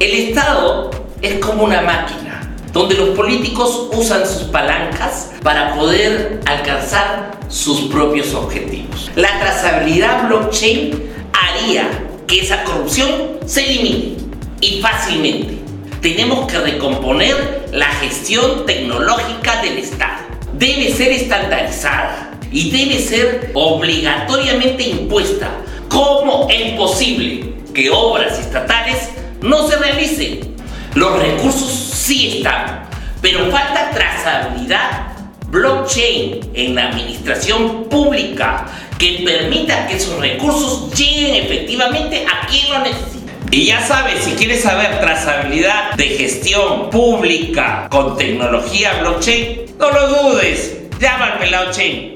El Estado es como una máquina donde los políticos usan sus palancas para poder alcanzar sus propios objetivos. La trazabilidad blockchain haría que esa corrupción se elimine y fácilmente. Tenemos que recomponer la gestión tecnológica del Estado. Debe ser estandarizada y debe ser obligatoriamente impuesta. ¿Cómo es posible que obras estatales no se realicen? Los recursos sí están, pero falta trazabilidad blockchain en la administración pública que permita que esos recursos lleguen efectivamente a quien lo necesita. Y ya sabes, si quieres saber trazabilidad de gestión pública con tecnología blockchain, no lo dudes, llama al pelado chain.